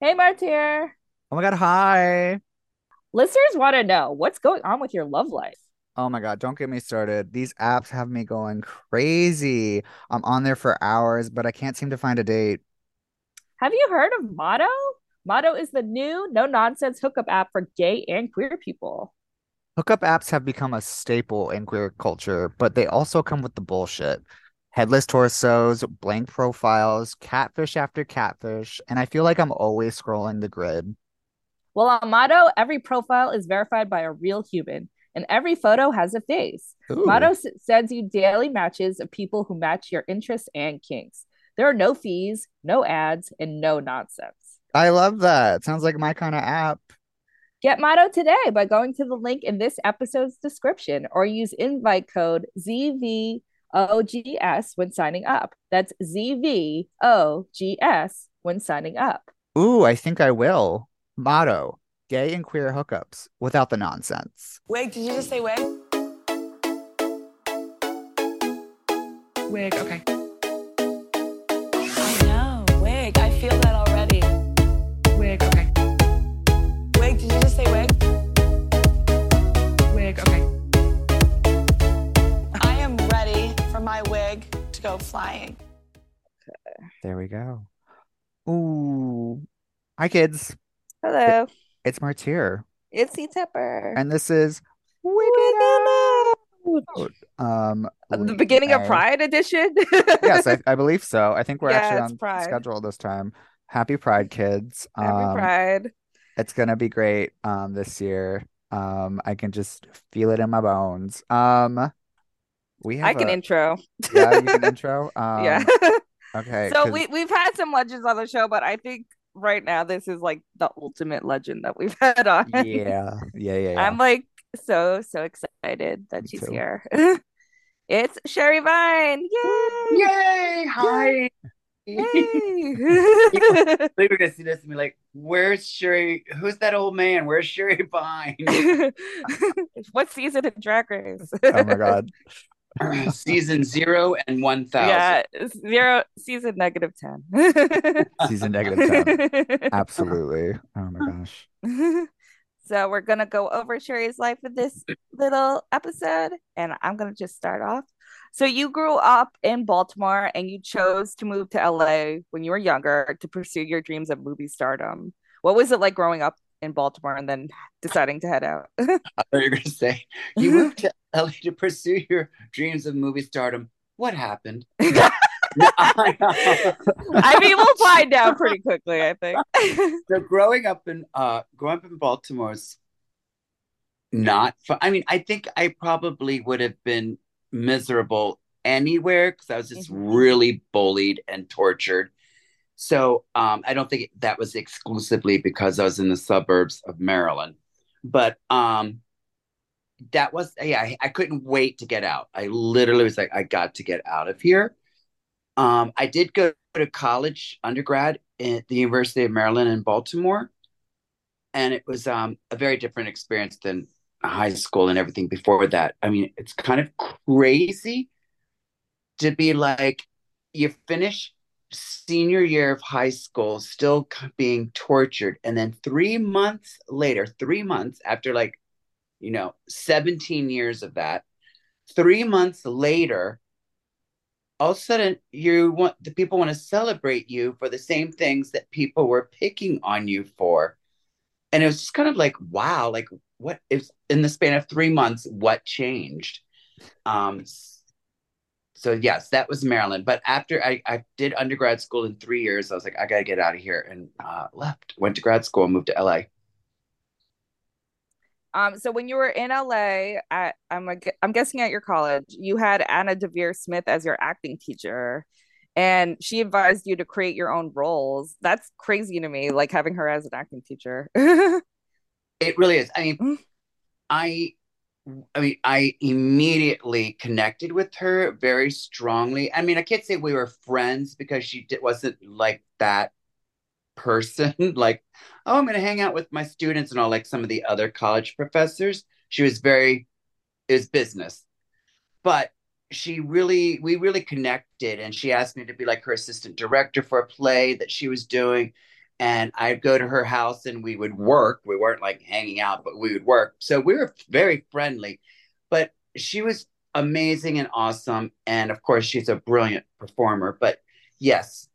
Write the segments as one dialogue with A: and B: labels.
A: Hey, Martyr.
B: Oh my God, hi.
A: Listeners want to know what's going on with your love life.
B: Oh my God, don't get me started. These apps have me going crazy. I'm on there for hours, but I can't seem to find a date.
A: Have you heard of Motto? Motto is the new no nonsense hookup app for gay and queer people.
B: Hookup apps have become a staple in queer culture, but they also come with the bullshit. Headless torsos, blank profiles, catfish after catfish, and I feel like I'm always scrolling the grid.
A: Well, on Motto, every profile is verified by a real human, and every photo has a face. Motto
B: Ooh,
A: s- sends you daily matches of people who match your interests and kinks. There are no fees, no ads, and no nonsense.
B: I love that. Sounds like my kind of app.
A: Get Motto today by going to the link in this episode's description or use invite code ZVOGS when signing up. That's ZVOGS when signing up.
B: Ooh, I think I will. Motto, gay and queer hookups without the nonsense.
C: Wig, did you just say wig? Wig, okay. Wig go flying. Okay.
B: There we go. Ooh. Hi, kids. It,
A: Hello,
B: it's Martyr,
A: it's C Tepper.
B: and this is Wig
A: Wicked
B: It Um,
A: The
B: we
A: beginning of Pride Edition.
B: yes, I, I believe so. I think we're actually
A: yeah, it's
B: on
A: Pride.
B: schedule this time. Happy Pride, kids.
A: Happy
B: Um,
A: Pride.
B: it's gonna be great um this year. Um, I can just feel it in my bones. Um, we have I
A: can
B: a
A: intro.
B: yeah, you can intro.
A: Yeah.
B: Um, okay,
A: So
B: because
A: we we've had some legends on the show, but I think right now this is like the ultimate legend that we've had on.
B: yeah, yeah, yeah, yeah.
A: I'm like so so excited that
B: Me
A: she's
B: too.
A: here. It's Sherry Vine. Yay!
D: Yay! Hi. People
A: Yay!
D: they were gonna see this and be like, "Where's Sherry? Who's that old man? Where's Sherry Vine?"
A: what season of Drag Race?
B: Oh my God.
D: Season zero and one thousand.
A: Yeah, zero season negative ten.
B: Season negative 10. Absolutely. Oh my gosh.
A: so we're gonna go over Sherry's life in this little episode, and I'm gonna just start off. So you grew up in Baltimore and you chose to move to LA when you were younger to pursue your dreams of movie stardom. What was it like growing up in Baltimore and then deciding to head out?
D: I thought you were gonna say you moved to LA to pursue your dreams of movie stardom. What happened?
A: I mean, we'll find out pretty quickly, I think.
D: so growing up in uh growing up in Baltimore's not fun. I mean, I think I probably would have been miserable anywhere because I was just
A: Mhm.
D: really bullied and tortured. So um, I don't think that was exclusively because I was in the suburbs of Maryland, but um, that was yeah. I, I couldn't wait to get out. I literally was like, I got to get out of here. Um, I did go to college, undergrad at the University of Maryland in Baltimore, and it was um, a very different experience than high school and everything before that. I mean, it's kind of crazy to be like, you finish senior year of high school still being tortured, and then three months later, three months after like, you know, 17 years of that, three months later, all of a sudden you want the people want to celebrate you for the same things that people were picking on you for. And it was just kind of like wow like what is in the span of three months what changed? Um so yes that was maryland. But after i, I did undergrad school in three years i was like i gotta get out of here and uh, left. Went to grad school and moved to la
A: Um, so when you were in LA at I'm a, I'm guessing at your college, you had Anna Deavere Smith as your acting teacher, and she advised you to create your own roles. That's crazy to me, like having her as an acting teacher.
D: it really is i mean i I mean, I immediately connected with her very strongly. I mean, I can't say we were friends because she did, wasn't like that person. like, oh, I'm going to hang out with my students and all, like some of the other college professors. She was very, it was business. But she really, we really connected. And she asked me to be like her assistant director for a play that she was doing. and I'd go to her house and we would work. We weren't like hanging out, but we would work. So we were very friendly. But she was amazing and awesome. And of course, she's a brilliant performer. But yes,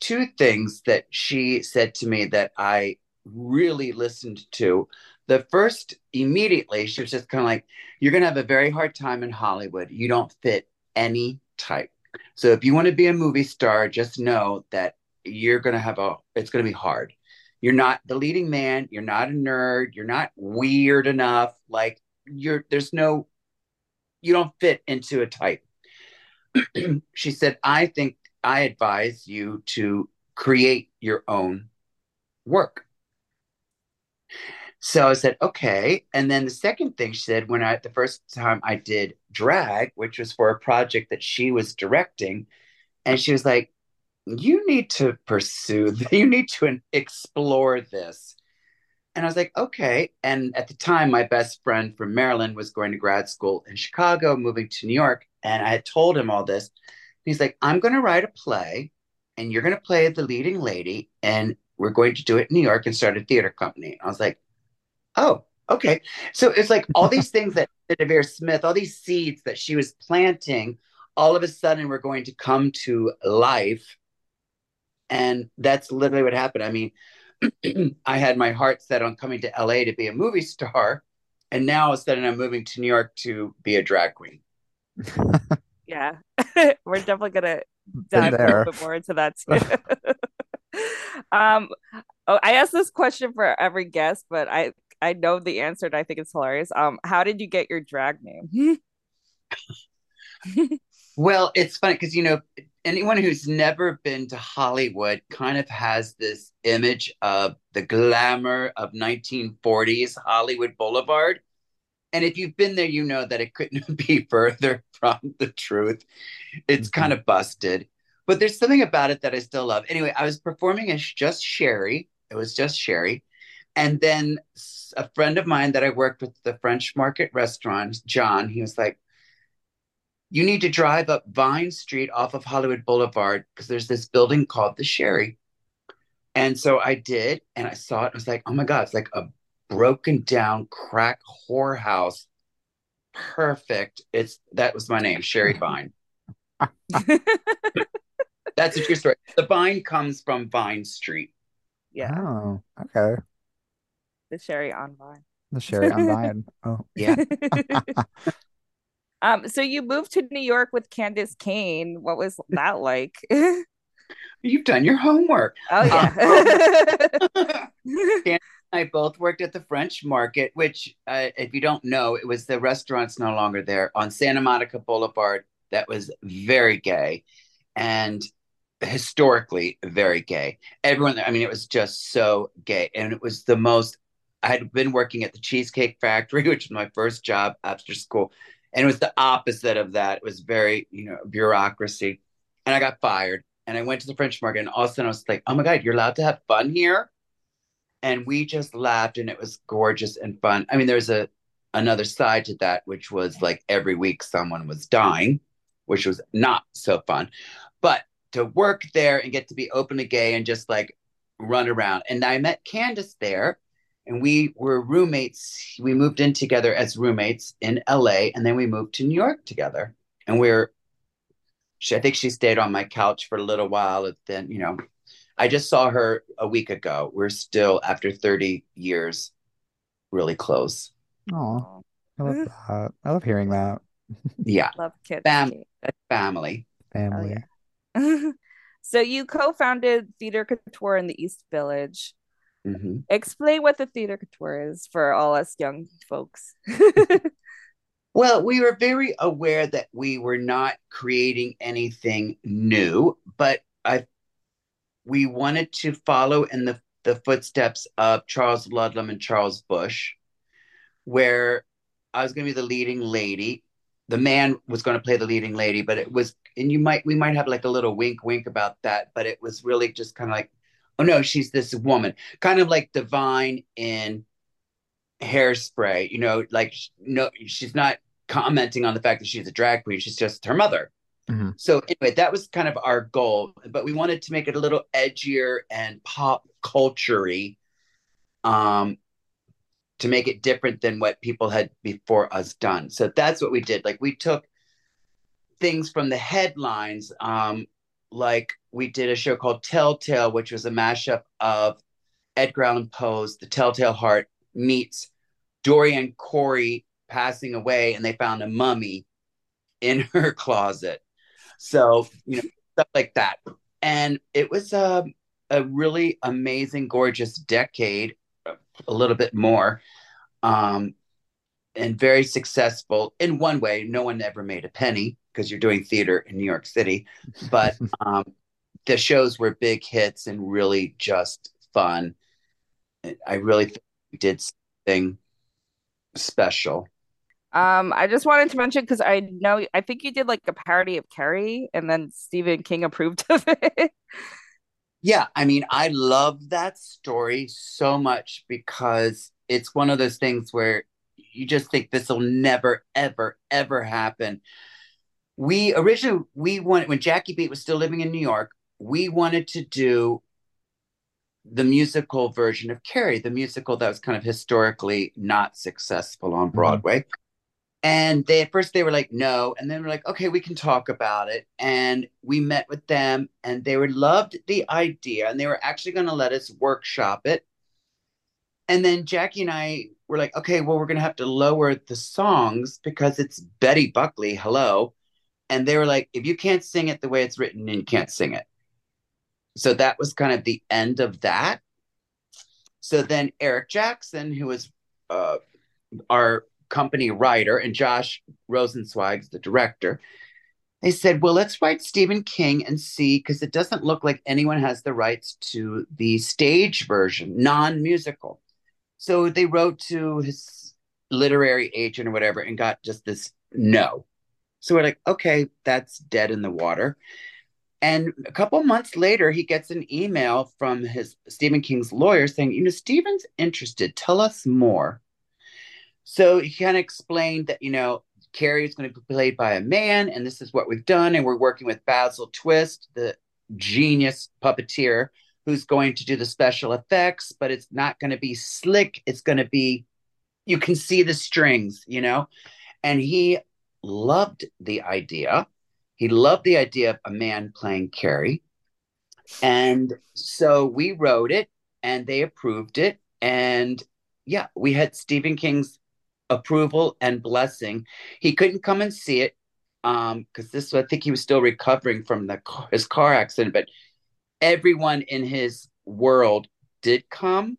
D: two things that she said to me that I really listened to. The first, immediately, she was just kind of like, You're going to have a very hard time in Hollywood. You don't fit any type. So if you want to be a movie star, just know that you're going to have a, it's going to be hard. You're not the leading man. You're not a nerd. You're not weird enough. Like, you're, there's no, you don't fit into a type. she said, I think I advise you to create your own work. So I said, okay. And then the second thing she said, when I, the first time I did drag, which was for a project that she was directing, and she was like, you need to pursue, you need to explore this. And I was like, okay. And at the time, my best friend from Maryland was going to grad school in Chicago, moving to New York. And I had told him all this. He's like, I'm going to write a play and you're going to play the leading lady and we're going to do it in New York and start a theater company. I was like, oh, okay. So it's like all these things that Deavere Smith, all these seeds that she was planting, all of a sudden were going to come to life. And that's literally what happened. I mean, I had my heart set on coming to LA to be a movie star. And now all of a sudden I'm moving to New York to be a drag queen.
A: yeah. We're definitely gonna dive a little bit more into that too. um oh, I asked this question for every guest, but I I know the answer and I think it's hilarious. Um, how did you get your drag name?
D: well, it's funny because you know anyone who's never been to Hollywood kind of has this image of the glamour of 1940s Hollywood Boulevard. And if you've been there, you know that it couldn't be further from the truth. It's mm-hmm. kind of busted, but there's something about it that I still love. Anyway, I was performing as just Sherry. It was just Sherry. And then a friend of mine that I worked with the French Market restaurant, John, he was like, you need to drive up Vine Street off of Hollywood Boulevard because there's this building called the Sherry. And so I did, and I saw it. I was like, oh my God, it's like a broken down crack whorehouse. Perfect. It's that was my name, Sherry Vine. That's a true story. The vine comes from Vine Street.
A: Yeah.
B: Oh, okay.
A: The Sherry on Vine.
B: The Sherry on Vine. Oh,
D: yeah.
A: Um, so you moved to New York with Candace Kane. What was that like?
D: You've done your homework.
A: Oh yeah.
D: and I both worked at the French Market, which, uh, if you don't know, it was the restaurant's no longer there on Santa Monica Boulevard. That was very gay, and historically very gay. Everyone, I mean, it was just so gay, and it was the most. I had been working at the Cheesecake Factory, which was my first job after school and it was the opposite of that. It was very, you know, bureaucracy. And I got fired. And I went to the French market, and all of a sudden I was like, oh my God, you're allowed to have fun here. And we just laughed, and it was gorgeous and fun. I mean, there's a another side to that, which was like every week someone was dying, which was not so fun. But to work there and get to be openly gay and just like run around. And I met Candace there and we were roommates. We moved in together as roommates in LA, and then we moved to New York together. And we're, she, I think she stayed on my couch for a little while. And then, you know, I just saw her a week ago. We're still, after 30 years, really close.
B: Oh, I love that. I love hearing that.
D: Yeah.
A: love kids.
D: Fam- family.
B: Family.
A: Oh, yeah. so you co-founded Theater Couture in the East Village. Mm-hmm. Explain what the theater couture is for all us young folks.
D: well, we were very aware that we were not creating anything new, but I we wanted to follow in the, the footsteps of Charles Ludlam and Charles Busch, where I was going to be the leading lady. The man was going to play the leading lady, but it was, and you might, we might have like a little wink, wink about that, but it was really just kind of like oh no, she's this woman, kind of like Divine in Hairspray. You know, like no, she's not commenting on the fact that she's a drag queen. She's just her mother.
B: Mhm.
D: So anyway, that was kind of our goal, but we wanted to make it a little edgier and pop culture-y, um, to make it different than what people had before us done. So that's what we did. Like we took things from the headlines, um, like we did a show called Telltale, which was a mashup of Edgar Allan Poe's The Telltale Heart meets Dorian Corey passing away, and they found a mummy in her closet. So, you know, stuff like that. And it was a, a really amazing, gorgeous decade, a little bit more, um, and very successful in one way. No one ever made a penny because you're doing theater in New York City, but um, the shows were big hits and really just fun. I really think did something special.
A: Um, I just wanted to mention because I know I think you did like a parody of Carrie, and then Stephen King approved of it.
D: Yeah, I mean, I love that story so much because it's one of those things where you just think this will never, ever, ever happen. We originally we wanted when Jackie Beat was still living in New York, we wanted to do the musical version of Carrie, the musical that was kind of historically not successful on Broadway. And they at first they were like, no. And then we're like, okay, we can talk about it. And we met with them and they were loved the idea and they were actually going to let us workshop it. And then Jackie and I were like, okay, well, we're going to have to lower the songs because it's Betty Buckley, hello. And they were like, if you can't sing it the way it's written, then you can't sing it. So that was kind of the end of that. So then Eric Jackson, who was uh, our company writer, and Josh Rosenzweig's the director, they said, well, let's write Stephen King and see, because it doesn't look like anyone has the rights to the stage version, non musical. So they wrote to his literary agent or whatever and got just this no. So we're like, okay, that's dead in the water. And a couple months later, he gets an email from his Stephen King's lawyer saying, you know, Stephen's interested. Tell us more. So he kind of explained that, you know, Carrie is going to be played by a man, and this is what we've done. And we're working with Basil Twist, the genius puppeteer, who's going to do the special effects, but it's not going to be slick. It's going to be, you can see the strings, you know? And he loved the idea. He loved the idea of a man playing Carrie. And so we wrote it and they approved it. And yeah, we had Stephen King's approval and blessing. He couldn't come and see it um because this I think he was still recovering from the his car accident, but everyone in his world did come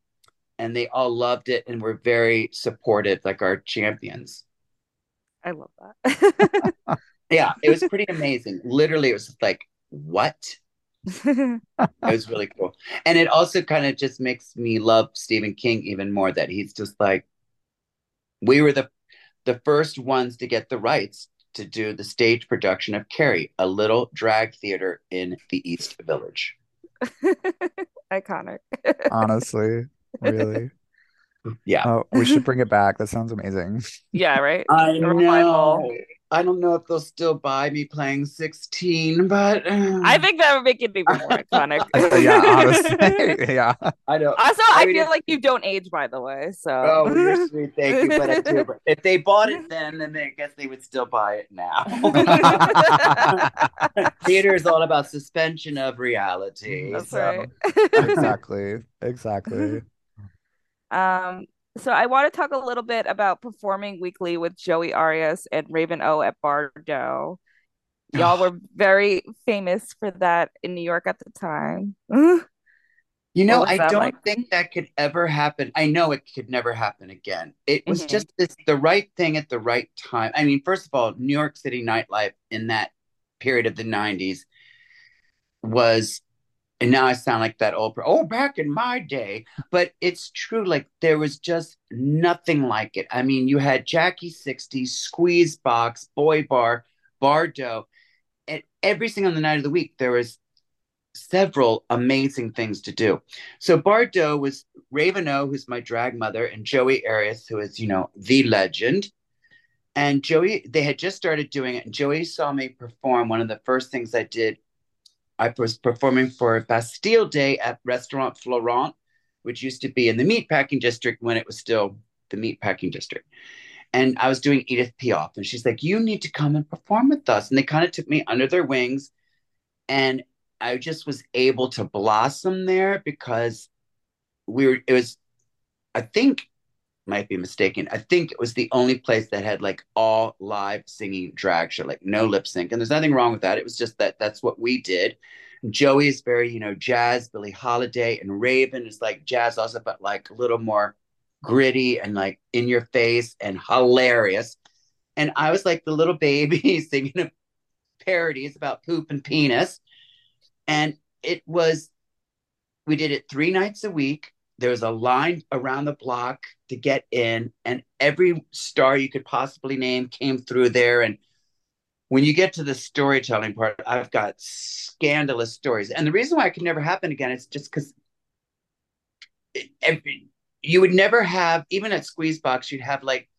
D: and they all loved it and were very supportive like our champions.
A: I love that.
D: Yeah, it was pretty amazing. Literally, it was like, what? It was really cool. And it also kind of just makes me love Stephen King even more that he's just like, we were the the first ones to get the rights to do the stage production of Carrie, a little drag theater in the East Village.
A: Iconic.
B: Honestly, really.
D: Yeah.
B: Oh, we should bring it back. That sounds amazing.
A: Yeah, right?
D: I
A: A revival.
D: know. I don't know if they'll still buy me playing 16, but uh,
A: I think that would make it even more iconic.
B: yeah, honestly. yeah.
D: I don't.
A: Also,
D: I
A: I,
D: mean,
A: feel
D: if-
A: like you don't age, by the way. So.
D: Oh, you're sweet. Thank you. But I do. But if they bought it then, then I guess they would still buy it now. Theater is all about suspension of reality.
A: That's
D: so-
A: right.
B: Exactly. Exactly.
A: Um, so I want to talk a little bit about performing weekly with Joey Arias and Raven O at Bar d'O. Y'all were very famous for that in New York at the time.
D: You know, I don't
A: like?
D: think that could ever happen. I know it could never happen again. It was
A: Mhm.
D: just this, the right thing at the right time. I mean, first of all, New York City nightlife in that period of the 90s was, and now I sound like that old, oh, back in my day, but it's true. Like there was just nothing like it. I mean, you had Jackie 60, Squeeze Box, Boy Bar, Bardo, and every single night of the week, there was several amazing things to do. So Bar d'O was Raven O, who's my drag mother, and Joey Arias, who is, you know, the legend. And Joey, they had just started doing it, and Joey saw me perform. One of the first things I did, I was performing for Bastille Day at Restaurant Florent, which used to be in the meatpacking district when it was still the meatpacking district. And I was doing Edith Piaf, and she's like, "You need to come and perform with us." And they kind of took me under their wings, and I just was able to blossom there because we were. It was, I think, might be mistaken. I think it was the only place that had like all live singing drag show, like no lip sync. And there's nothing wrong with that. It was just that that's what we did. Joey is very, you know, jazz, Billie Holiday, and Raven is like jazz also, but like a little more gritty and like in your face and hilarious. And I was like the little baby singing parodies about poop and penis. And it was, we did it three nights a week. There was a line around the block to get in, and every star you could possibly name came through there. And when you get to the storytelling part, I've got scandalous stories. And the reason why it could never happen again is just because you would never have, even at Squeezebox, you'd have like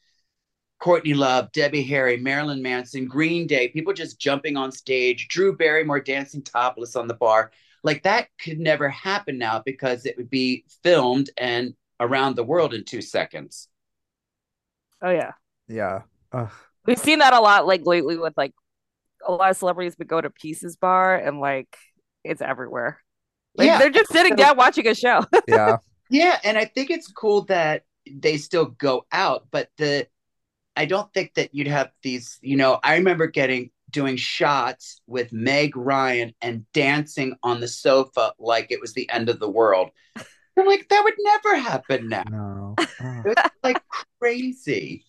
D: Courtney Love, Debbie Harry, Marilyn Manson, Green Day, people just jumping on stage, Drew Barrymore dancing topless on the bar. Like that could never happen now because it would be filmed and around the world in two seconds.
A: Oh yeah.
B: Yeah. Ugh.
A: We've seen that a lot like lately with like a lot of celebrities would go to Pieces Bar and like it's everywhere. Like
D: Yeah.
A: they're just sitting down watching a show.
B: Yeah.
D: Yeah, and I think it's cool that they still go out, but the I don't think that you'd have these, you know, I remember getting doing shots with Meg Ryan and dancing on the sofa like it was the end of the world. I'm like, that would never happen now.
B: No. Ugh.
D: It's like crazy.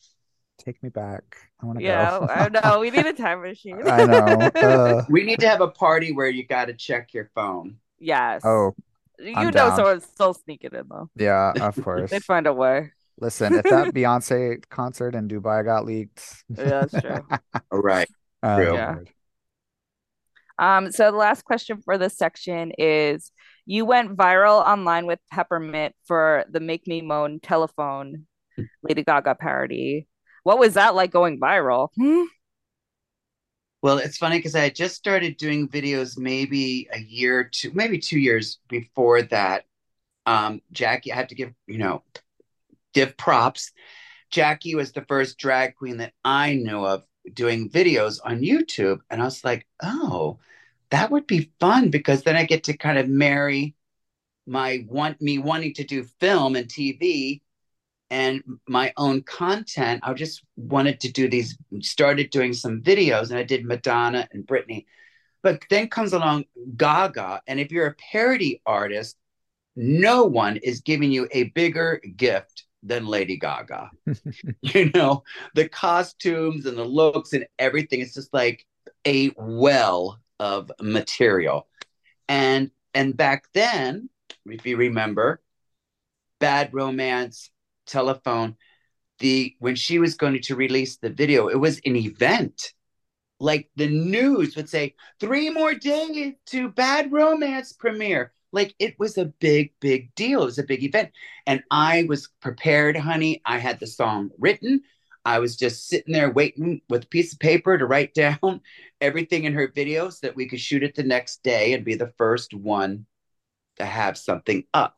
B: Take me back. I want to go.
A: yeah,
B: go.
A: I know. We need a time machine.
B: I know. Uh,
D: We need to have a party where you got to check your phone.
A: yes.
B: oh,
A: you
B: I'm
A: know
B: down.
A: someone's still sneaking in though.
B: yeah, of course.
A: They'd find a way.
B: Listen, if that Beyonce concert in Dubai got leaked,
A: Yeah, that's true.
D: All right. True.
A: Yeah. Um, so the last question for this section is you went viral online with Peppermint for the Make Me Moan telephone Lady Gaga parody. What was that like going viral? Hmm?
D: Well, it's funny because I had just started doing videos maybe a year, two, maybe two years before that. Um, Jackie, I have to give, you know, give props. Jackie was the first drag queen that I knew of doing videos on YouTube. And I was like, oh, that would be fun because then I get to kind of marry my want me wanting to do film and TV and my own content. I just wanted to do these, started doing some videos, and I did Madonna and Britney. But then comes along Gaga, and if you're a parody artist, no one is giving you a bigger gift than Lady Gaga. you know, the costumes and the looks and everything. It's just like a well of material. And and back then, if you remember, Bad Romance, Telephone, the when she was going to release the video, it was an event. Like the news would say, three more days to Bad Romance premiere. Like it was a big, big deal. It was a big event. And I was prepared, honey. I had the song written. I was just sitting there waiting with a piece of paper to write down everything in her video so that we could shoot it the next day and be the first one to have something up.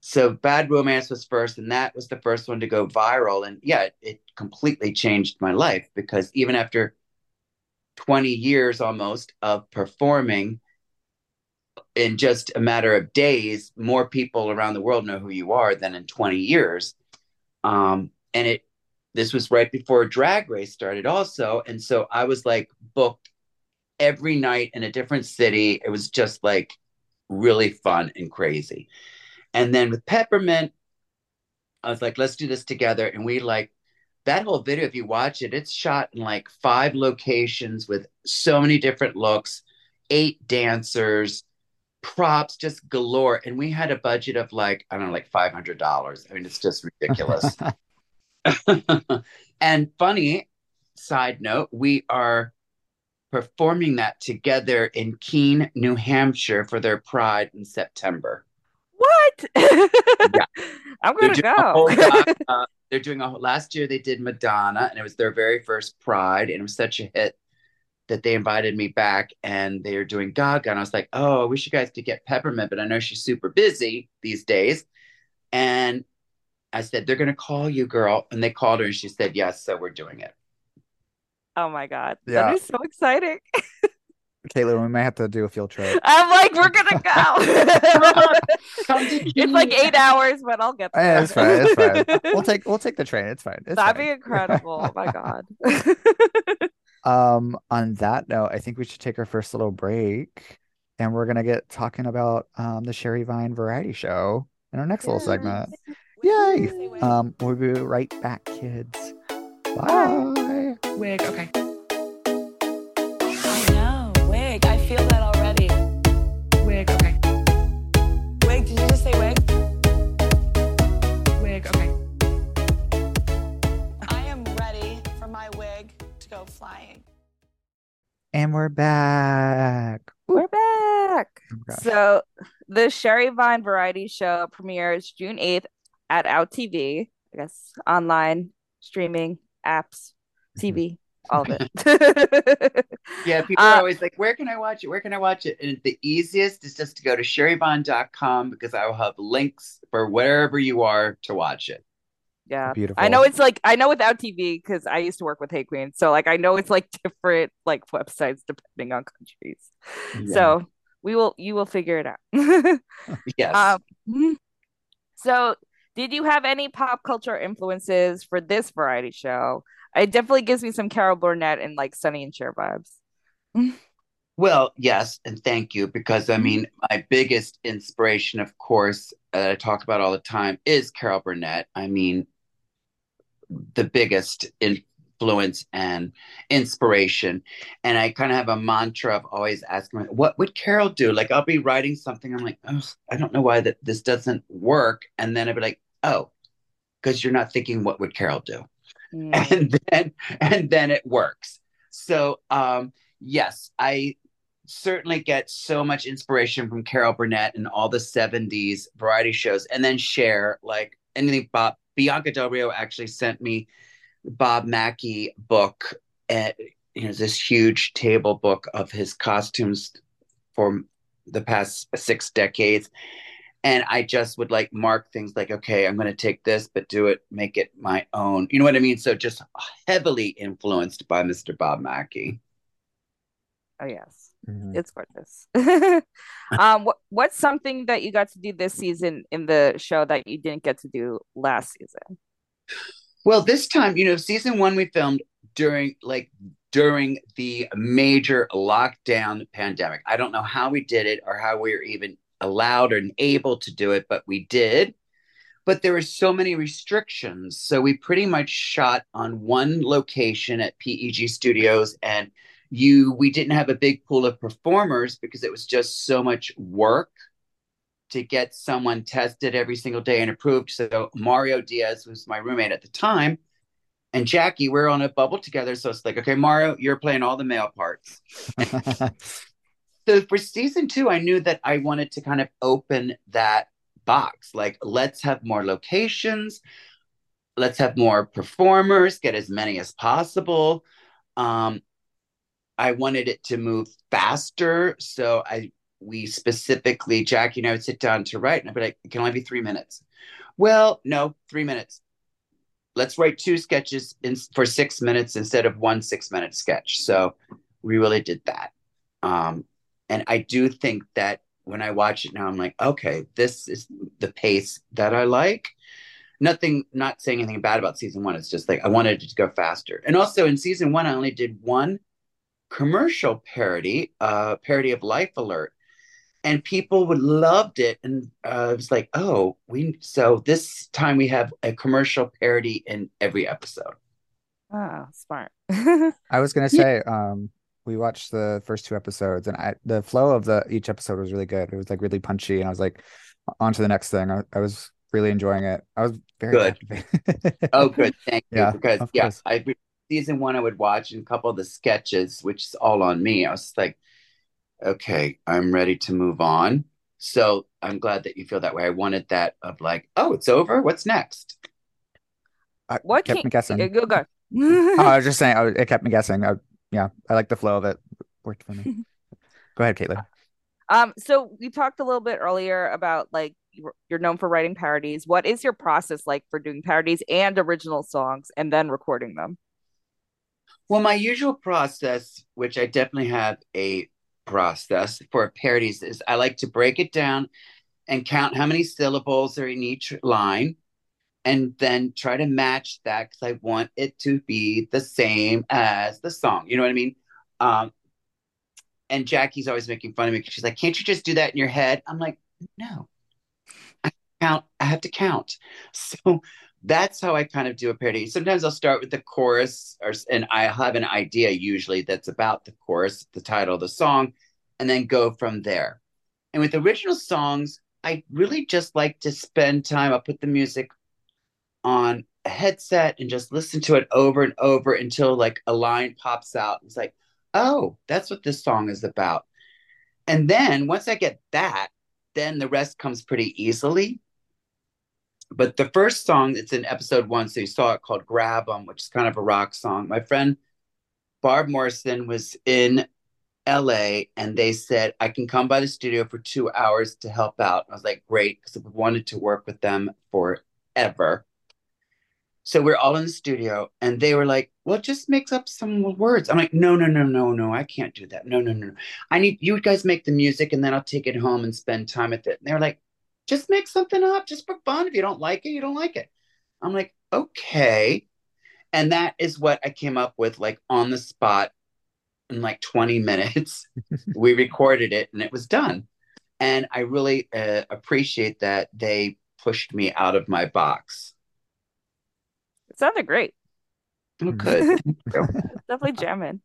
D: So Bad Romance was first, and that was the first one to go viral. And yeah, it, it completely changed my life because even after 20 years almost of performing, in just a matter of days, more people around the world know who you are than in 20 years. Um, and it this was right before drag race started also. And so I was like booked every night in a different city. It was just like really fun and crazy. And then with Peppermint, I was like, let's do this together. And we like that whole video, if you watch it, it's shot in like five locations with so many different looks, eight dancers, props just galore. And we had a budget of like, I don't know, like $500. I mean, it's just ridiculous. and funny side note, we are performing that together in Keene, New Hampshire for their Pride in September.
A: What? yeah. I'm
D: They're
A: gonna
D: doing a
A: go.
D: whole Gaga, uh, they're doing a last year they did Madonna and it was their very first Pride and it was such a hit that they invited me back and they are doing Gaga and I was like, oh, I wish you guys could get Peppermint, but I know she's super busy these days. And I said, they're gonna call you, girl, and they called her and she said yes, so we're doing it.
A: Oh my god,
B: Yeah.
A: that is so exciting!
B: Caitlin, we may have to do a field trip.
A: I'm like, we're gonna go. It's like eight hours, but I'll get there.
B: Eh, it's fine. It's fine. We'll take we'll take the train. It's fine. It's
A: That'd
B: fine.
A: be incredible. Oh my god.
B: Um, on that note, I think we should take our first little break, and we're gonna get talking about um the Sherry Vine variety show in our next little segment. Yay! Um, we'll be right back, kids. Bye.
C: Wig, okay.
B: And we're back. Ooh,
A: We're back.
B: oh.
A: So the Sherry Vine variety show premieres June 8th at Out TV, I guess online streaming apps, TV, all of it.
D: Yeah, people
A: Uh,
D: are always like, where can I watch it? Where can I watch it? And the easiest is just to go to sherryvine.com because I will have links for wherever you are to watch it.
A: Yeah.
B: Beautiful.
A: I know it's like I know without TV because I used to work with Hey Qween. So like I know it's like different like websites depending on countries. So we will you will figure it out.
D: yes.
A: Um, so did you have any pop culture influences for this variety show? It definitely gives me some Carol Burnett and like Sonny and Cher vibes.
D: Well, yes, and thank you because I mean, my biggest inspiration, of course, that I talk about all the time is Carol Burnett. I mean, the biggest influence and inspiration. And I kind of have a mantra of always asking, what would Carol do? Like, I'll be writing something, I'm like, oh, I don't know why that this doesn't work. And then I'd be like, oh, because you're not thinking, what would Carol do?
A: Mm.
D: and then and then it works so um yes i certainly get so much inspiration from carol burnett and all the 70s variety shows and then cher like anything bob bianca del rio actually sent me bob mackie book and you know this huge table book of his costumes for the past six decades and I just would like mark things like, okay, I'm going to take this, but do it, make it my own. You know what I mean? So just heavily influenced by Mr. Bob Mackie.
A: Oh yes,
B: Mhm.
A: it's gorgeous. um, what what's something that you got to do this season in the show that you didn't get to do last season?
D: Well, this time, you know, season one we filmed during like during the major lockdown pandemic. I don't know how we did it or how we were even allowed and able to do it, but we did. But there were so many restrictions. So we pretty much shot on one location at PEG Studios and you we didn't have a big pool of performers because it was just so much work to get someone tested every single day and approved. So Mario Diaz was my roommate at the time, and Jackie, we're on a bubble together. So it's like, okay, Mario, you're playing all the male parts. So for season two, I knew that I wanted to kind of open that box. Like, let's have more locations, let's have more performers, get as many as possible. Um, I wanted it to move faster, so I we specifically Jackie and I would sit down to write, and I'd be like, "It can only be three minutes." Well, no, three minutes. Let's write two sketches in, for six minutes instead of one six-minute sketch. So we really did that. Um, and I do think that when I watch it now, I'm like, okay, this is the pace that I like. Nothing, not saying anything bad about season one. It's just like I wanted it to go faster. And also in season one, I only did one commercial parody, uh, parody of Life Alert, and people would loved it. And uh, it was like, oh, we so this time we have a commercial parody in every episode.
A: Oh, smart.
B: I was gonna say, um, we watched the first two episodes, and I the flow of the each episode was really good. It was like really punchy, and I was like, on to the next thing. I, I was really enjoying it. I was very
D: Good. Oh, good, thank you.
B: Yeah,
D: because
B: of
D: yeah,
B: course.
D: I season one I would watch and a couple of the sketches, which is all on me. I was like, okay, I'm ready to move on. So I'm glad that you feel that way. I wanted that of like, oh, it's over. What's next?
B: I
A: What
B: kept
A: can
B: me guessing.
A: uh, go go?
B: Oh, I was just saying, I, it kept me guessing. I, yeah, I like the flow of it. Worked for me. Go ahead, Caitlin.
A: Um, so we talked a little bit earlier about like you're you're known for writing parodies. What is your process like for doing parodies and original songs and then recording them?
D: Well, my usual process, which I definitely have a process for parodies, is I like to break it down and count how many syllables are in each line and then try to match that because I want it to be the same as the song. You know what I mean? Um, and Jackie's always making fun of me because she's like, "Can't you just do that in your head?" I'm like, "No, I count. I have to count." So that's how I kind of do a parody. Sometimes I'll start with the chorus, or and I have an idea usually that's about the chorus, the title of the song, and then go from there. And with original songs, I really just like to spend time. I'll put the music on a headset and just listen to it over and over until like a line pops out. It's like, oh, that's what this song is about. And then once I get that, then the rest comes pretty easily. But the first song it's in episode one, so you saw it called Grab 'em, which is kind of a rock song. My friend Barb Morrison was in LA and they said, I can come by the studio for two hours to help out. I was like, great, because I wanted to work with them forever. So we're all in the studio and they were like, well, just mix up some words. I'm like, no, no, no, no, no, I can't do that. No, no, no. I need you guys make the music and then I'll take it home and spend time with it. And they were like, just make something up just for fun. If you don't like it, you don't like it. I'm like, okay. And that is what I came up with, like on the spot in like 20 minutes. we recorded it and it was done. And I really uh, appreciate that they pushed me out of my box.
A: It sounded great.
D: Oh, good.
A: Definitely jamming.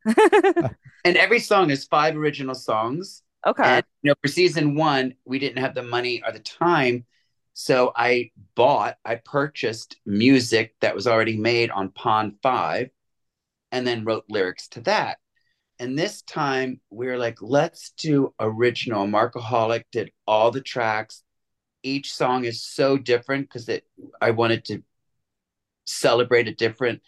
D: and every song is five original songs.
A: Okay.
D: And you know, for season one, we didn't have the money or the time. So I bought, I purchased music that was already made on Pond 5 and then wrote lyrics to that. And this time we were like, let's do original. Markaholic did all the tracks. Each song is so different because it I wanted to celebrate a different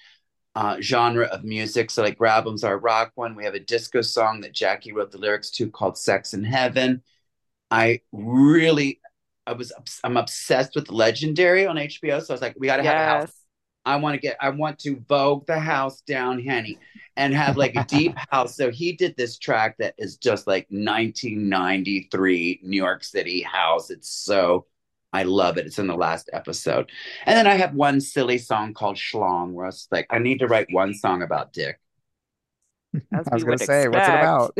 D: uh, genre of music. So like Grab 'em's our rock one. We have a disco song that Jackie wrote the lyrics to called Sex in Heaven. I really I was I'm obsessed with Legendary on HBO. So I was like, we gotta have a house. I want to get I want to vogue the house down, Henny, and have like a deep house. So he did this track that is just like 1993 New York City house. It's so I love it. It's in the last episode. And then I have one silly song called Schlong, where I was like, I need to write one song about dick.
A: As
B: I was gonna
A: would
B: say, what's it
A: about?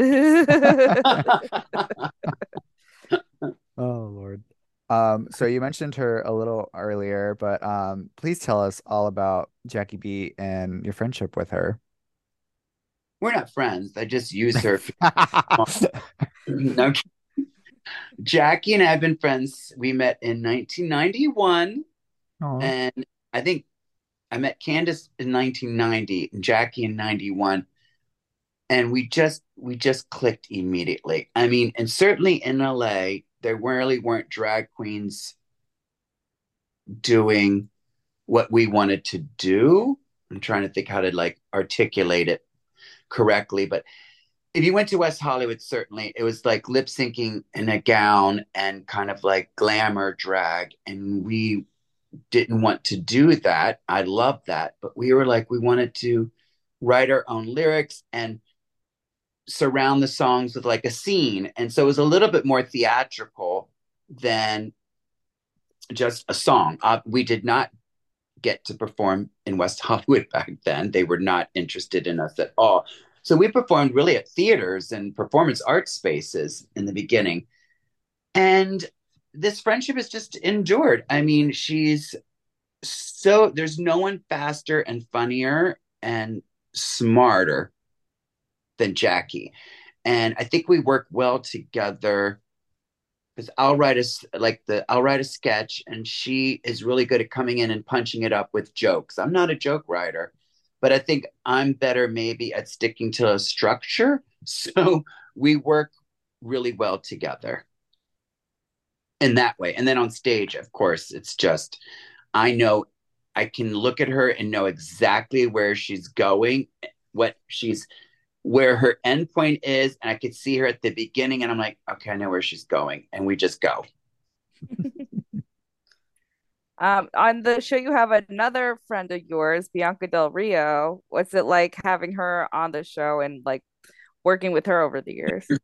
B: Oh Lord. Um, so you mentioned her a little earlier, but um, please tell us all about Jackie Beat and your friendship with her.
D: We're not friends. I just use her. no, Jackie and I have been friends. We met in 1991.
B: Aw.
D: And I think I met Candace in 1990 and Jackie in 91. And we just we just clicked immediately. I mean, and certainly in LA, there really weren't drag queens doing what we wanted to do. I'm trying to think how to like articulate it correctly, but if you went to West Hollywood, certainly it was like lip syncing in a gown and kind of like glamour drag. And we didn't want to do that. I love that. But we were like, we wanted to write our own lyrics and surround the songs with like a scene. And so it was a little bit more theatrical than just a song. Uh, we did not get to perform in West Hollywood back then. They were not interested in us at all. So we performed really at theaters and performance art spaces in the beginning. And this friendship has just endured. I mean, she's so there's no one faster and funnier and smarter than Jackie. And I think we work well together because I'll write a like the I'll write a sketch and she is really good at coming in and punching it up with jokes. I'm not a joke writer, but I think I'm better maybe at sticking to a structure. So we work really well together in that way. And then on stage, of course, it's just I know I can look at her and know exactly where she's going, what she's where her endpoint is, and I could see her at the beginning, and I'm like, okay, I know where she's going, and we just go.
A: Um, on the show, you have another friend of yours, Bianca Del Rio. What's it like having her on the show and like working with her over the years?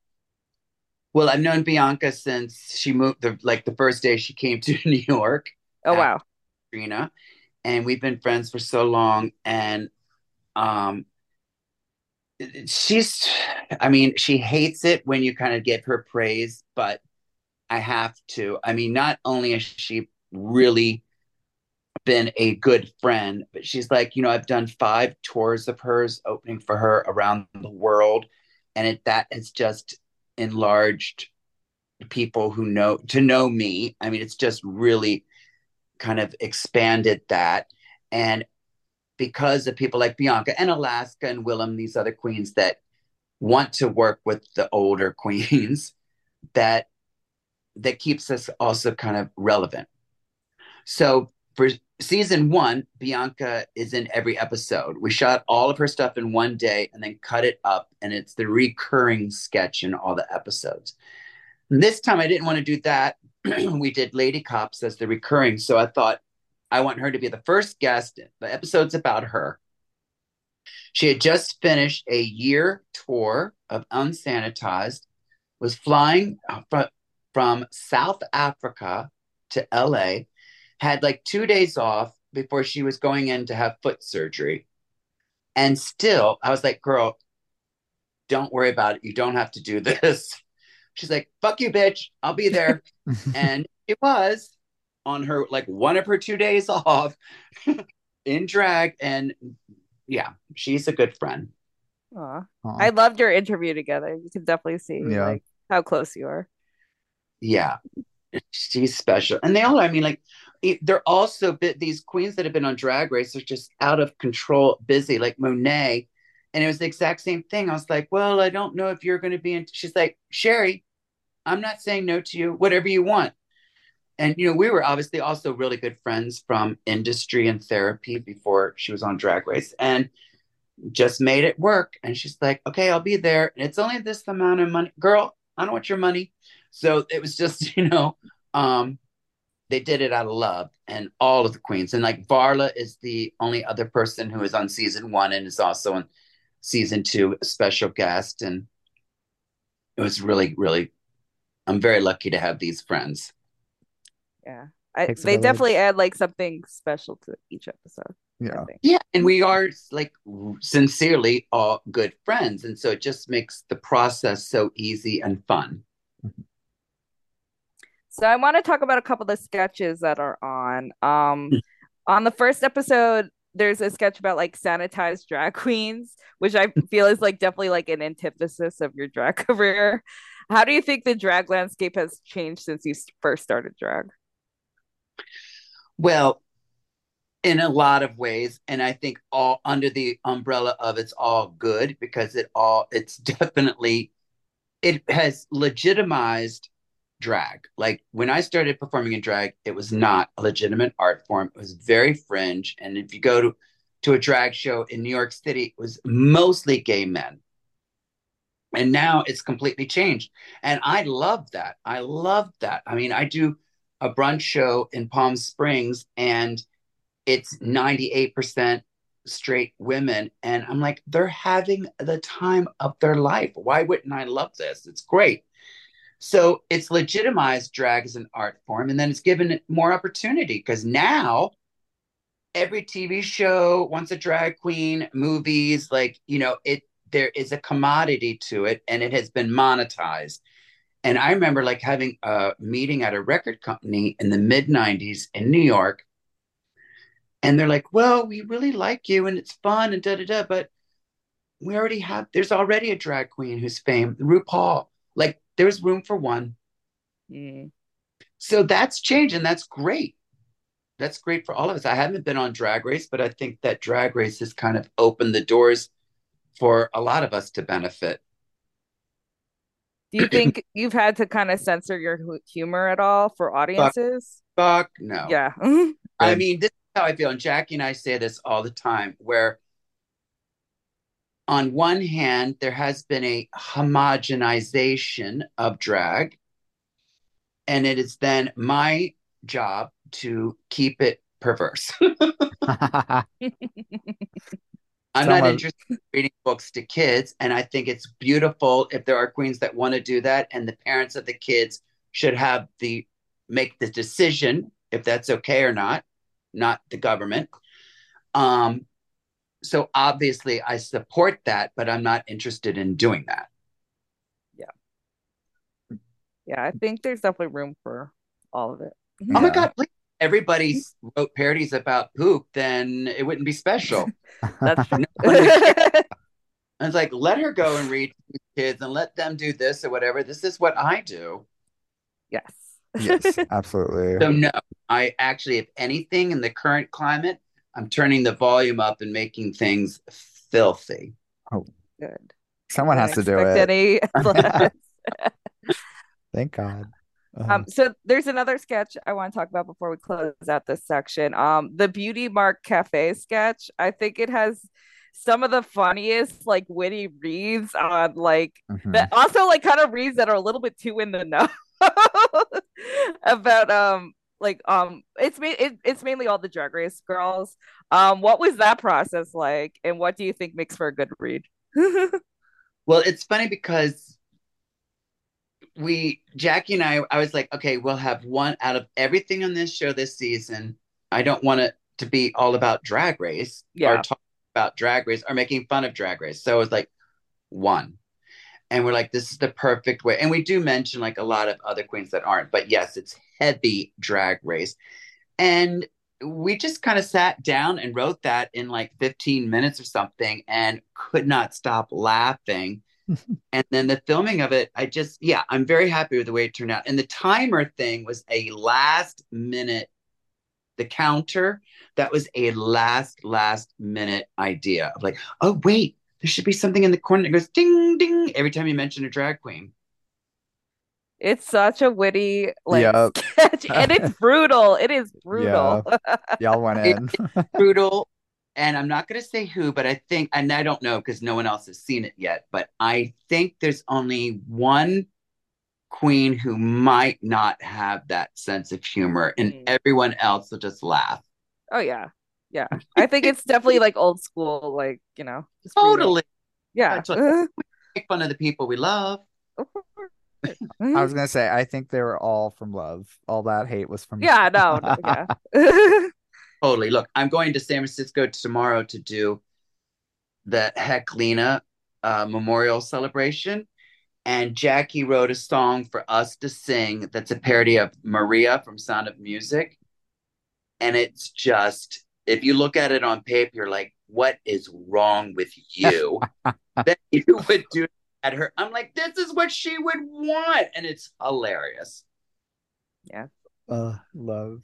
D: Well, I've known Bianca since she moved the like the first day she came to New York.
A: Oh wow.
D: Katrina, and we've been friends for so long. And um, she's, I mean, she hates it when you kind of give her praise, but I have to. I mean, not only is she really been a good friend, but she's like, you know, I've done five tours of hers opening for her around the world, and it that has just enlarged people who know to know me. I mean, it's just really kind of expanded that. And because of people like Bianca and Alaska and Willam, these other queens that want to work with the older queens, that that keeps us also kind of relevant. So for season one, Bianca is in every episode. We shot all of her stuff in one day and then cut it up, and it's the recurring sketch in all the episodes. This time I didn't want to do that. we did Lady Cops as the recurring. So I thought I want her to be the first guest. The episode's about her. She had just finished a year tour of Unsanitized, was flying from, from South Africa to LA, had like two days off before she was going in to have foot surgery. And still, I was like, girl, don't worry about it. You don't have to do this. She's like, fuck you, bitch. I'll be there. and it was on her, like one of her two days off in drag. And yeah, she's a good friend.
A: Aw.
B: Aw.
A: I loved your interview together. You can definitely see
B: Yeah.
A: like how close you are.
D: Yeah, she's special. And they all, I mean, like, it- they're also these queens that have been on Drag Race are just out of control, busy, like Monet. And it was the exact same thing. I was like, well, I don't know if you're going to be in. She's like, Sherry, I'm not saying no to you, whatever you want. And, you know, we were obviously also really good friends from industry and therapy before she was on Drag Race and just made it work. And she's like, okay, I'll be there. And it's only this amount of money. Girl, I don't want your money. So it was just, you know, um, they did it out of love and all of the queens. And like Varla is the only other person who is on season one and is also on season two, a special guest. And it was really, really, I'm very lucky to have these friends.
A: Yeah. I,
B: Takes a
A: they definitely add like something special to each episode.
B: Yeah.
D: Yeah. And we are like sincerely all good friends. And so it just makes the process so easy and fun.
A: So I want to talk about a couple of the sketches that are on. Um, on the first episode, there's a sketch about like sanitized drag queens, which I feel is like definitely like an antithesis of your drag career. How do you think the drag landscape has changed since you first started drag?
D: Well, in a lot of ways, and I think all under the umbrella of it's all good because it all it's definitely it has legitimized drag. Like when I started performing in drag, it was not a legitimate art form. It was very fringe. And if you go to to a drag show in New York City, it was mostly gay men. And now it's completely changed. And I love that. I love that. I mean, I do a brunch show in Palm Springs and it's 98% straight women. And I'm like, they're having the time of their life. Why wouldn't I love this? It's great. So it's legitimized drag as an art form, and then it's given more opportunity because now every TV show wants a drag queen, movies, like, you know, it there is a commodity to it and it has been monetized. And I remember like having a meeting at a record company in the mid 90s in New York. And they're like, well, we really like you and it's fun and da da da, but we already have, there's already a drag queen who's famed, RuPaul. Like, there's room for one.
A: Mm.
D: So that's changed and that's great. That's great for all of us. I haven't been on Drag Race, but I think that Drag Race has kind of opened the doors for a lot of us to benefit.
A: Do you think you've had to kind of censor your humor at all for audiences?
D: Fuck no.
A: Yeah.
D: I mean, this is how I feel, and Jackie and I say this all the time, where on one hand, there has been a homogenization of drag, and it is then my job to keep it perverse. I'm not interested in reading books to kids, and I think it's beautiful if there are queens that want to do that, and the parents of the kids should have the make the decision if that's okay or not, not the government. Um, so obviously I support that, but I'm not interested in doing that.
A: Yeah, Yeah, I think there's definitely room for all of it.
D: Oh my God, please. Everybody mm-hmm. wrote parodies about poop, then it wouldn't be special.
A: That's true.
D: I was like, let her go and read to these kids and let them do this or whatever. This is what I do.
A: yes.
B: yes, absolutely.
D: So no, I actually, if anything, in the current climate, I'm turning the volume up and making things filthy.
A: Oh, good.
B: Someone has to do it.
A: Any.
B: Thank God. Uh,
A: Um, so there's another sketch I want to talk about before we close out this section. Um, the Beauty Mark Cafe sketch. I think it has some of the funniest, like witty reads on like
B: mhm.
A: that also like kind of reads that are a little bit too in the know about um like um it's ma- it, it's mainly all the drag race girls. Um, what was that process like, and what do you think makes for a good read?
D: Well, it's funny because we, Jackie and I, I was like, okay, we'll have one out of everything on this show this season. I don't want it to be all about drag race
A: Yeah.
D: or talk about drag race or making fun of drag race. So it was like one. And we're like, this is the perfect way. And we do mention like a lot of other queens that aren't, but yes, it's heavy drag race. And we just kind of sat down and wrote that in like 15 minutes or something and could not stop laughing. and then the filming of it, I just, yeah, I'm very happy with the way it turned out. And the timer thing was a last minute, the counter, that was a last, last minute idea of like, oh, wait, there should be something in the corner that goes ding, ding every time you mention a drag queen.
A: It's such a witty like
B: Yep.
A: sketch, and it's brutal. It is brutal.
B: Y'all went in.
D: brutal. And I'm not going to say who, but I think, and I don't know because no one else has seen it yet, but I think there's only one queen who might not have that sense of humor, and
A: Mm.
D: everyone else will just laugh.
A: Oh yeah, yeah. I think it's definitely like old school, like you know, just.
D: Totally
A: Yeah.
D: That's what- make fun of the people we love.
B: I was gonna say, I think they were all from love. All that hate was from
A: yeah. No. no, Yeah.
D: Totally. Look, I'm going to San Francisco tomorrow to do the Heklina uh, Memorial Celebration. And Jackie wrote a song for us to sing that's a parody of Maria from Sound of Music. And it's just, if you look at it on paper, you're like, what is wrong with you that you would do at her? I'm like, this is what she would want. And it's hilarious. Yeah.
B: Uh, love.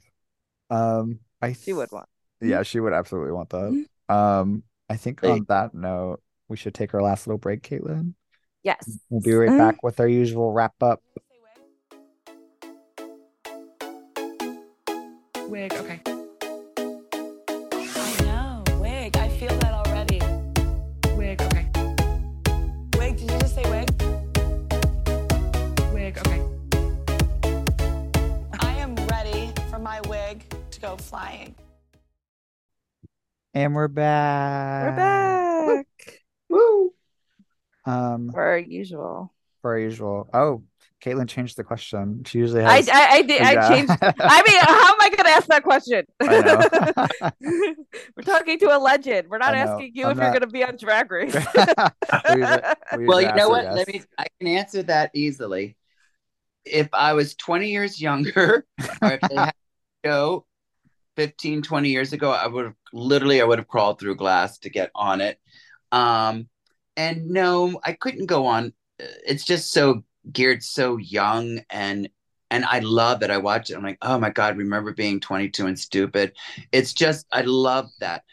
B: Um, I
A: she would want.
B: Yeah, she would absolutely want that. Um, I think on that note, we should take our last little break, Caitlin.
A: Yes.
B: We'll be right back with our usual wrap up.
C: Wig, okay. Flying.
B: And we're back.
A: We're back
D: Woo!
B: Um,
A: for our usual.
B: for our usual. Oh, Caitlin changed the question. She usually has.
A: I I did I changed. I mean, how am I going to ask that question? We're talking to a legend. We're not asking you
B: I'm
A: if you're going to be on Drag Race.
B: We usually- we
D: Well, you know
B: our
D: what? Let me. I can answer that easily. If I was 20 years younger, or if they had a show 15, 20 years ago, I would have literally I would have crawled through glass to get on it. Um, and no, I couldn't go on. It's just so geared so young and and I love it. I watch it. I'm like, oh my God, remember being 22 and stupid. It's just I love that.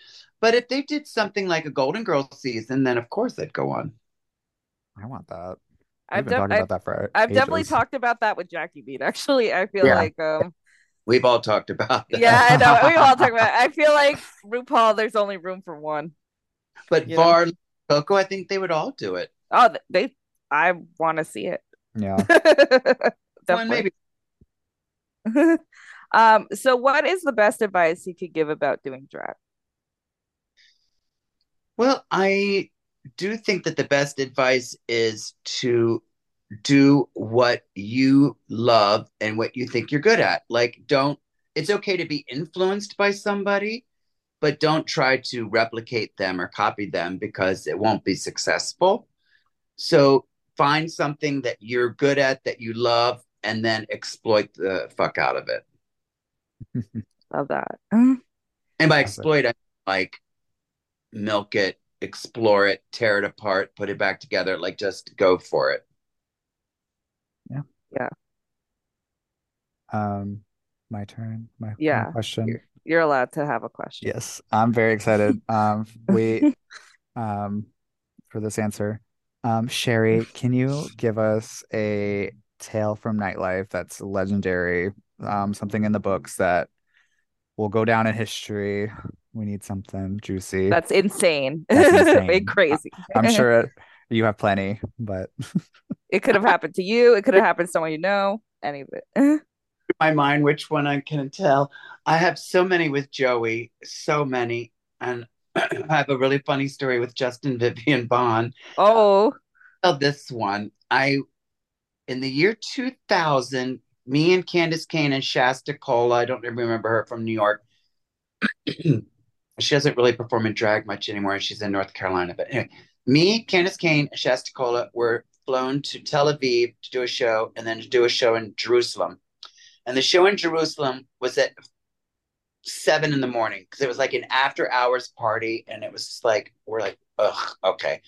D: But if they did something like a Golden Girls season, then of course I'd go on.
B: I want that.
A: I've,
B: We've been
A: def-
B: talking
A: I've,
B: about that for
A: I've definitely talked about that with Jackie Beat. Actually, I feel
D: Yeah.
A: like um,
D: We've all talked about that.
A: Yeah, I know. We've all talk about. It. I feel like RuPaul. There's only room for one.
D: But
A: You know?
D: Coco, I think they would all do it.
A: Oh, they. I want to see it.
B: Yeah.
D: One
A: Definitely.
D: maybe
A: um. So, what is the best advice you could give about doing drag?
D: Well, I do think that the best advice is to do what you love and what you think you're good at. Like, don't, it's okay to be influenced by somebody, but don't try to replicate them or copy them because it won't be successful. So find something that you're good at, that you love, and then exploit the fuck out of it.
A: Love that.
D: And by exploit, I mean, like milk it, explore it, tear it apart, put it back together. Like just go for it.
B: Um, my turn. My, my
A: Yeah.
B: question.
A: You're, you're allowed to have a question.
B: Yes, I'm very excited. Um, we, um, for this answer. Um, Sherry, can you give us a tale from nightlife that's legendary? Um, something in the books that will go down in history. We need something juicy.
A: That's insane.
B: That's insane.
A: crazy.
B: I'm sure it, you have plenty, but
A: it could have happened to you. It could have happened to someone you know. Any of it.
D: My mind, which one I can tell. I have so many with Joey, so many. And I have a really funny story with Justin Vivian Bond.
A: Oh,
D: Tell this one. I in the year 2000, me and Candis Cayne and Shasta Cola, I don't remember her from New York. she doesn't really perform in drag much anymore. She's in North Carolina. But anyway, me, Candis Cayne, Shasta Cola were flown to Tel Aviv to do a show and then to do a show in Jerusalem. And the show in Jerusalem was at seven in the morning because it was like an after hours party. And it was just like, we're like, ugh, okay.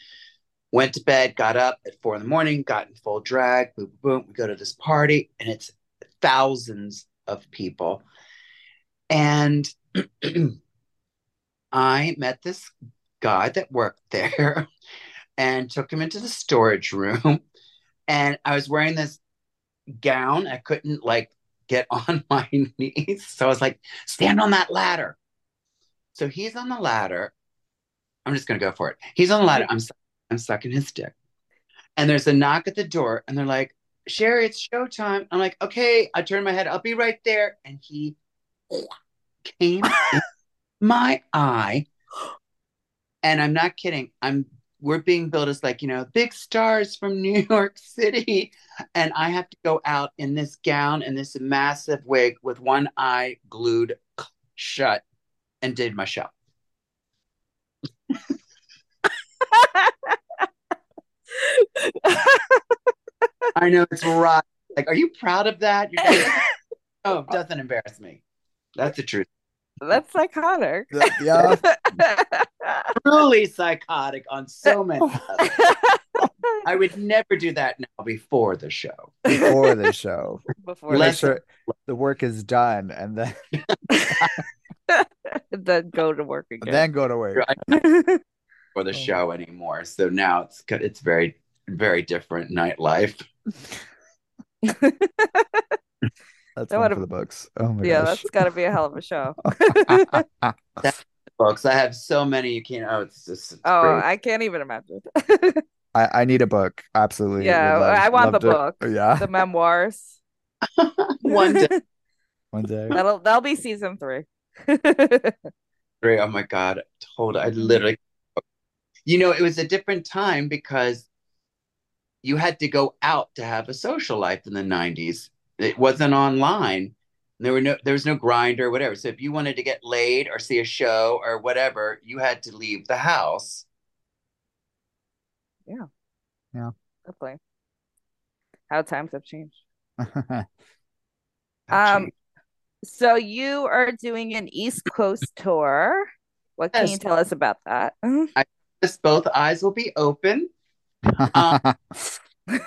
D: Went to bed, got up at four in the morning, got in full drag, boom, boom, boom. We go to this party, and it's thousands of people. And I met this guy that worked there and took him into the storage room. And I was wearing this gown. I couldn't like get on my knees. So I was like, stand on that ladder. So he's on the ladder. I'm just gonna go for it. He's on the ladder. I'm I'm sucking his dick. And there's a knock at the door, and they're like, Sherry, it's showtime. I'm like, okay. I turn my head, I'll be right there. And he came my eye. And I'm not kidding. I'm we're being billed as like, you know, big stars from New York City. And I have to go out in this gown and this massive wig with one eye glued shut and did my show. I know it's right. Like, are you proud of that? You're like, oh, it doesn't embarrass me. That's the truth.
A: that's psychotic.
B: yeah.
D: Truly psychotic on so many levels. I would never do that now before the show.
B: Before the show,
A: Before
B: make
D: Less-
B: sure the work is done, and then
A: then go to work again.
B: then go to work.
D: for the
B: Oh.
D: show anymore. So now it's it's very very different nightlife.
B: That's
A: That
B: one
A: would've-
B: for the books. Oh my
A: yeah,
B: gosh.
A: that's got to be a hell of a show.
D: Folks, I have so many you can't oh it's just it's
A: Oh,
D: crazy.
A: I can't even imagine.
B: I, I need a book. Absolutely.
A: Yeah,
B: love-
A: I want the
B: to-
A: book.
B: Yeah.
A: the memoirs.
D: one day.
B: One day.
A: that'll that'll be season three.
D: Three. Oh my god, told I literally you know it was a different time because you had to go out to have a social life in the 90s. It wasn't online. There were no there was no Grindr, or whatever. So if you wanted to get laid or see a show or whatever, you had to leave the house. Yeah. Yeah.
A: Definitely. How times have changed. Um,
D: changed.
A: So you are doing an East Coast tour. What can you tell us about that?
D: I guess both eyes will be open. Um,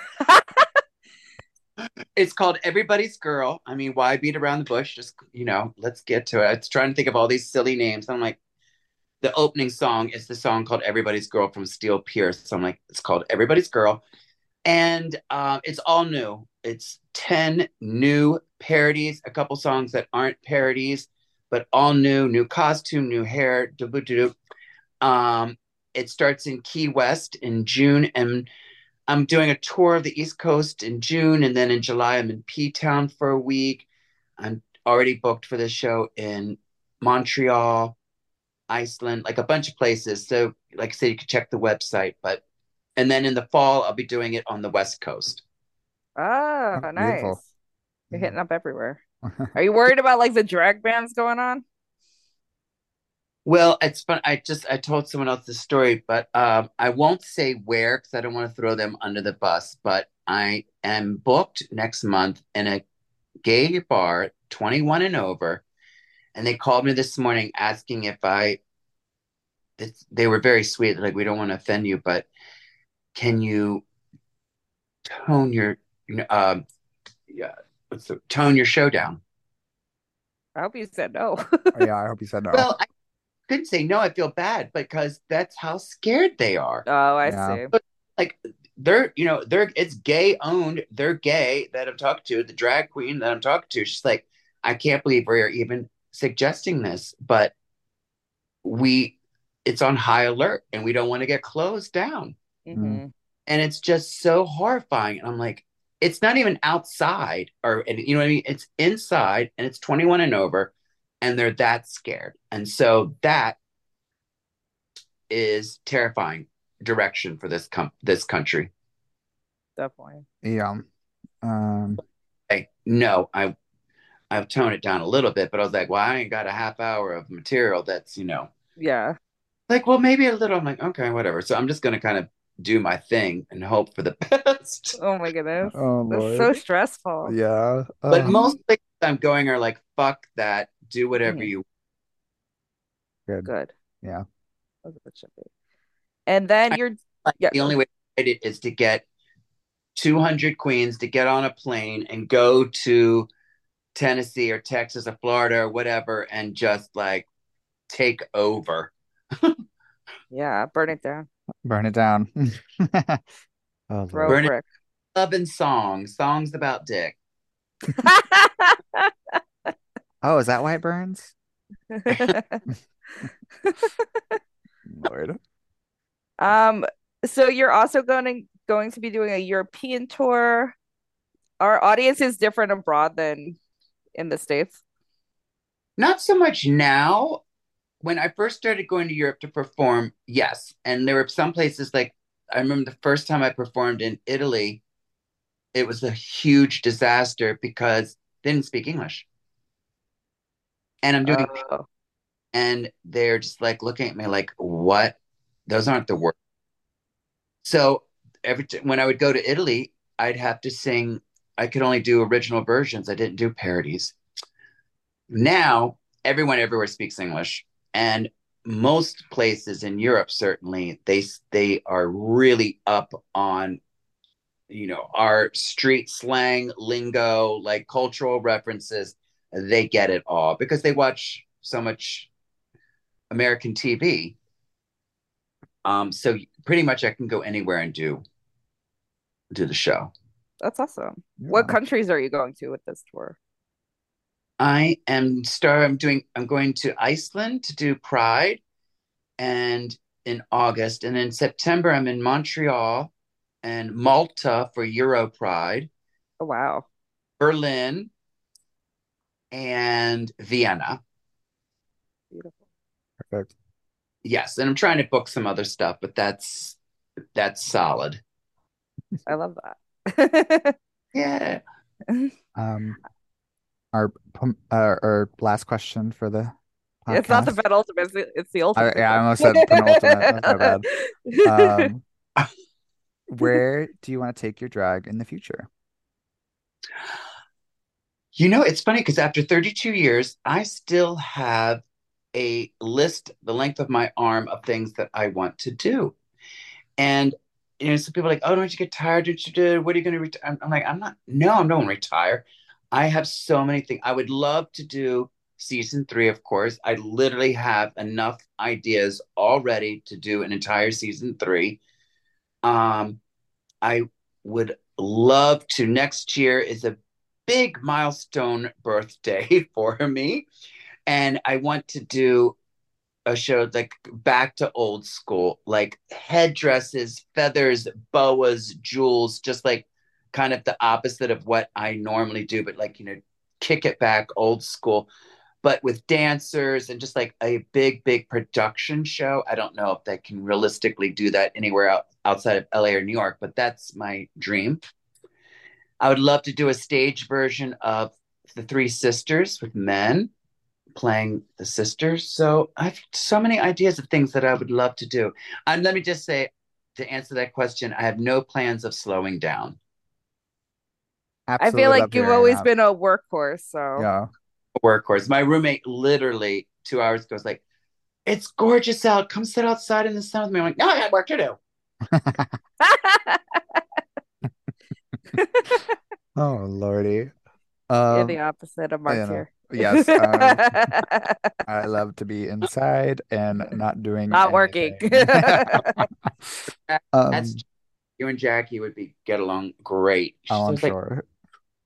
D: It's called Everybody's Girl. I mean, why beat around the bush? Just, you know, let's get to it. I trying to think of all these silly names. I'm like, the opening song is the song called Everybody's Girl from Steel Pierce. So I'm like, it's called Everybody's Girl. And um, it's all new. It's 10 new parodies, a couple songs that aren't parodies, but all new, new costume, new hair. Um, it starts in Key West in June, and I'm doing a tour of the East Coast in June, and then in July I'm in P Town for a week. I'm already booked for this show in Montreal, Iceland, like a bunch of places. So, like I said, you can check the website. But and then in the fall, I'll be doing it on the West Coast.
A: Oh,
B: Oh,
A: nice.
B: beautiful.
A: You're hitting up everywhere. Are you worried about like the drag bands going on?
D: Well, it's fun. I just I told someone else this story, but um, I won't say where because I don't want to throw them under the bus. But I am booked next month in a gay bar, 21 and over, and they called me this morning asking if I. It's, they were very sweet. Like we don't want to offend you, but can you tone your, you know, um, yeah, what's the tone your show down?
A: I hope you said no.
B: Oh, yeah, I hope you said no.
D: Well, I couldn't say no. I feel bad because that's how scared they are.
A: Oh, I
B: Yeah.
A: see.
D: like they're you know they're it's gay owned they're gay that i'm talking to the drag queen that i'm talking to she's like i can't believe we're even suggesting this but we it's on high alert and we don't want to get closed down
A: hmm
D: and it's just so horrifying and i'm like it's not even outside or and you know what i mean it's inside and it's 21 and over and they're that scared and so that is terrifying direction for this com- this country
A: Definitely.
B: Yeah. Um,
D: like no i i've toned it down a little bit but i was like well i ain't got a half hour of material that's you know
A: Yeah.
D: like well maybe a little i'm like okay whatever so i'm just gonna kind of do my thing and hope for the best
A: Oh my goodness.
B: oh
A: That's
B: Lord.
A: so stressful.
B: Yeah.
D: but
B: Uh,
D: most things i'm going are like fuck that do whatever
A: Mhm.
D: you
B: good.
A: Good.
B: Yeah.
A: That's what it should be. And then
D: I-
A: you're
D: like
A: Yeah,
D: the only way to write it is to get 200 queens to get on a plane and go to tennessee or texas or florida or whatever and just like take over
A: yeah, burn it down.
B: Burn it down. Oh,
A: Throw
B: Lord.
A: a
D: Burn it- love and songs songs about dick
B: Oh, is that why it burns? Lord.
A: Um, so you're also going to going to be doing a European tour. Our audience is different abroad than in the States.
D: Not so much now. When I first started going to Europe to perform, yes. And there were some places like I remember the first time I performed in Italy, it was a huge disaster because they didn't speak English. And I'm doing,
A: Oh,
D: and they're just like looking at me like, what? Those aren't the words. So every t- when I would go to Italy, I'd have to sing. I could only do original versions. I didn't do parodies. Now everyone everywhere speaks English, and most places in Europe certainly they they are really up on you know our street slang lingo like cultural references they get it all because they watch so much American TV um so pretty much I can go anywhere and do do the show
A: that's awesome. What countries are you going to with this tour?
D: I am star. I'm doing. I'm going to Iceland to do Pride, and in August, and in September I'm in Montreal, and Malta for Euro Pride,
A: Oh, wow.
D: Berlin, and Vienna.
A: Beautiful.
B: Perfect.
D: Yes, and I'm trying to book some other stuff, but that's that's solid.
A: I love that.
D: Yeah.
B: Um, our pum- uh, our last question for the
A: It's not the
B: podcast.
A: penultimate, it's the, it's the
B: I,
A: ultimate.
B: yeah, I almost said penultimate. That's my bad. Um, where do you want to take your drag in the future?
D: You know, it's funny because after 32 years, I still have a list the length of my arm of things that I want to do. And you know, some people are like, oh, don't you get tired? Don't you do? What are you going to retire? I'm, like, I'm not. No, I'm not going to retire. I have so many things. I would love to do season three, of course. I literally have enough ideas already to do an entire season three. Um, I would love to. Next year is a big milestone birthday for me. And I want to do a show like back to old school, like headdresses, feathers, boas, jewels, just like kind of the opposite of what I normally do, but like, you know, kick it back old school, but with dancers and just like a big, big production show. I don't know if they can realistically do that anywhere out, outside of LA or New York, but that's my dream. I would love to do a stage version of The Three Sisters with men playing the sisters. So I've so many ideas of things that I would love to do. And let me just say, to answer that question, I have no plans of slowing down. Absolutely.
A: I feel like you've always that. been a workhorse. So
B: yeah,
D: workhorse. My roommate literally two hours ago was like, "It's gorgeous out. Come sit outside in the sun with me." I'm like, "No, I got work to do."
B: oh lordy,
A: um, you're the opposite of Mark here.
B: Yes, um, I love to be inside and not doing
A: not anything.
D: working. um, That's you and Jackie would be get along great.
B: She's oh, I'm sure.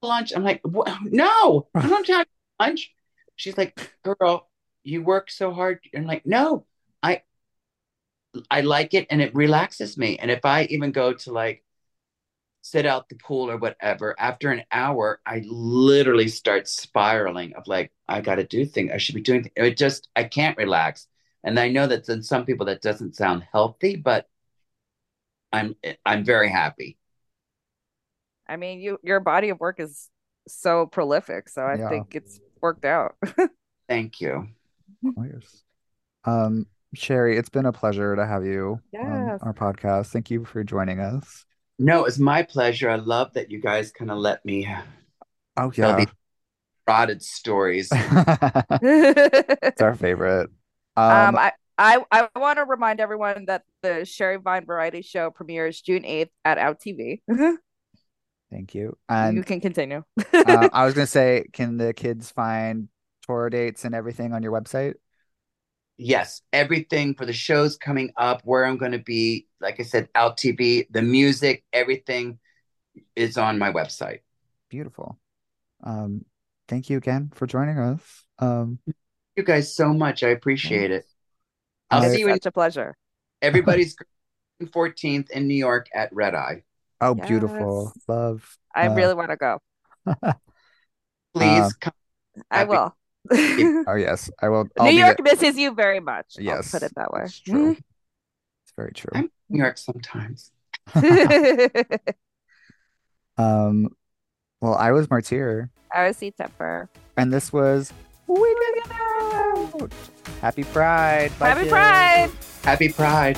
D: Lunch. I'm like, no, I don't have lunch. She's like, girl, you work so hard. I'm like, no, I, I like it and it relaxes me. And if I even go to like sit out the pool or whatever, after an hour, I literally start spiraling of like, I got to do things. I should be doing. Th-. It just, I can't relax. And I know that in some people that doesn't sound healthy, but I'm, I'm very happy.
A: I mean, you, your body of work is so prolific. So I yeah. think it's worked out.
D: Thank you.
B: Um, Sherry, it's been a pleasure to have you
A: yes.
B: on our podcast. Thank you for joining us.
D: No, it's my pleasure. I love that you guys kind of let me
B: oh yeah these
D: rotted stories.
B: it's our favorite.
A: Um, um I I, I want to remind everyone that the Sherry Vine Variety Show premieres June 8th at Out TV.
B: Thank you. And
A: you can continue.
B: uh, I was going to say, can the kids find tour dates and everything on your website?
D: Yes, everything for the shows coming up, where I'm going to be, like I said, out TV, the music, everything is on my website.
B: Beautiful. Um, thank you again for joining us. Um,
D: thank you guys so much. I appreciate it.
A: I'll see you. Such in- a pleasure.
D: Everybody's 14th in New York at Red Eye.
B: Oh, yes. beautiful. Love.
A: I uh, really want to go.
D: Please uh, come.
A: I will.
B: oh yes, I will.
A: I'll New York misses you very much.
B: Yes,
A: I'll put it that way.
B: It's true. it's very true.
D: I'm New York sometimes.
B: um, well, I was Martyr.
A: I was C Tepper.
B: And this was Wigging Out. Happy Pride.
A: Bye Happy. Pride.
D: Happy Pride.